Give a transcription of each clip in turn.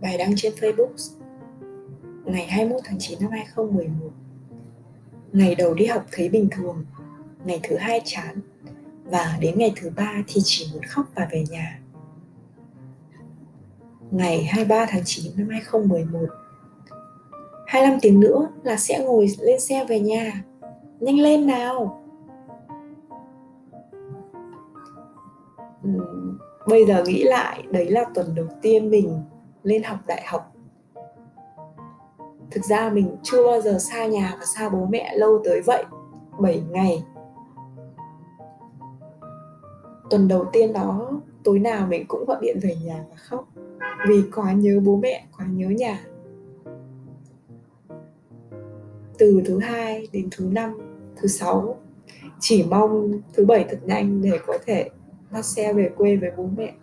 Bài đăng trên Facebook. Ngày 21 tháng 9 năm 2011 Ngày đầu đi học thấy bình thường. Ngày thứ hai chán. Và đến ngày thứ ba thì chỉ muốn khóc và về nhà. Ngày 23 tháng 9 năm 2011 25 tiếng nữa là sẽ ngồi lên xe về nhà. Nhanh lên nào. Uhm, Bây giờ nghĩ lại đấy là tuần đầu tiên mình lên học đại học. Thực ra mình chưa bao giờ xa nhà và xa bố mẹ lâu tới vậy 7 ngày. Tuần đầu tiên đó, tối nào mình cũng gọi điện về nhà và khóc, vì quá nhớ bố mẹ, quá nhớ nhà. Từ thứ hai đến thứ năm, thứ sáu, chỉ mong thứ bảy thật nhanh để có thể bắt xe về quê với bố mẹ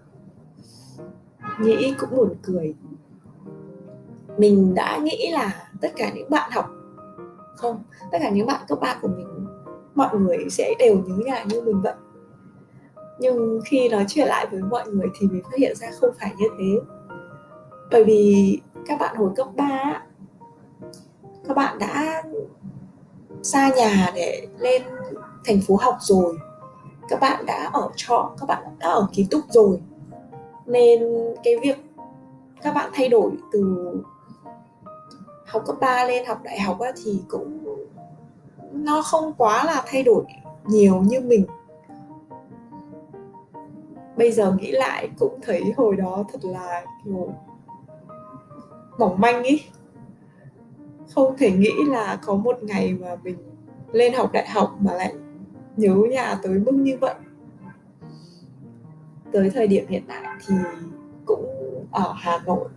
nghĩ cũng buồn cười. Mình đã nghĩ là tất cả những bạn học, không, tất cả những bạn cấp ba của mình, mọi người sẽ đều nhớ nhà như mình vậy. Nhưng khi nói chuyện lại với mọi người thì mình phát hiện ra không phải như thế. Bởi vì các bạn hồi cấp 3 các bạn đã xa nhà để lên thành phố học rồi. Các bạn đã ở trọ, các bạn đã ở ký túc rồi nên cái việc các bạn thay đổi từ học cấp 3 lên học đại học á, thì cũng nó không quá là thay đổi nhiều như mình bây giờ nghĩ lại cũng thấy hồi đó thật là kiểu mỏng manh ý. Không thể nghĩ là có một ngày mà mình lên học đại học mà lại nhớ nhà tới mức như vậy tới thời điểm hiện tại thì cũng ở Hà Nội.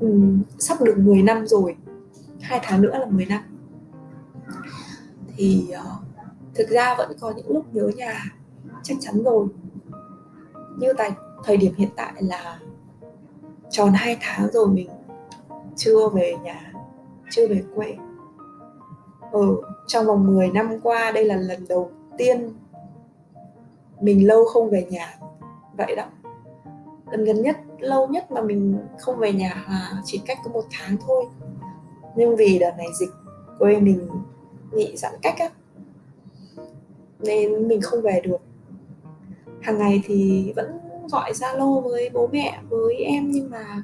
Ừ, sắp được 10 năm rồi. Hai tháng nữa là 10 năm. Thì uh, thực ra vẫn có những lúc nhớ nhà chắc chắn rồi. Như tại thời điểm hiện tại là tròn 2 tháng rồi mình chưa về nhà chưa về quê. Ừ, trong vòng 10 năm qua đây là lần đầu tiên mình lâu không về nhà vậy đó. Gần gần nhất lâu nhất mà mình không về nhà là chỉ cách có một tháng thôi. Nhưng vì đợt này dịch quê mình bị giãn cách á nên mình không về được. Hàng ngày thì vẫn gọi zalo với bố mẹ với em nhưng mà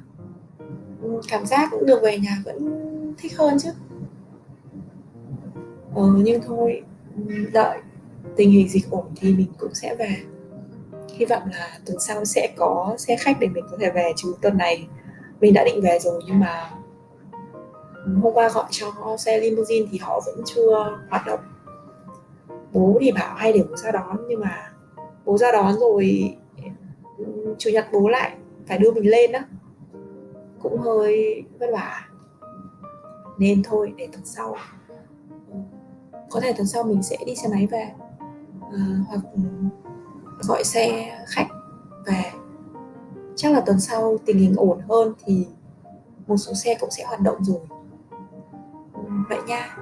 cảm giác cũng được về nhà vẫn thích hơn chứ. Ừ, nhưng thôi đợi tình hình dịch ổn thì mình cũng sẽ về. Hy vọng là tuần sau sẽ có xe khách để mình có thể về chứ tuần này mình đã định về rồi nhưng mà hôm qua gọi cho xe limousine thì họ vẫn chưa hoạt động. Bố thì bảo hay để bố ra đón nhưng mà bố ra đón rồi ừ, chủ nhật bố lại phải đưa mình lên đó cũng hơi vất vả. Nên thôi, để tuần sau ừ, có thể tuần sau mình sẽ đi xe máy về. Ừ, hoặc gọi xe khách về. Chắc là tuần sau tình hình ổn hơn thì một số xe cũng sẽ hoạt động rồi. Ừ, vậy nha.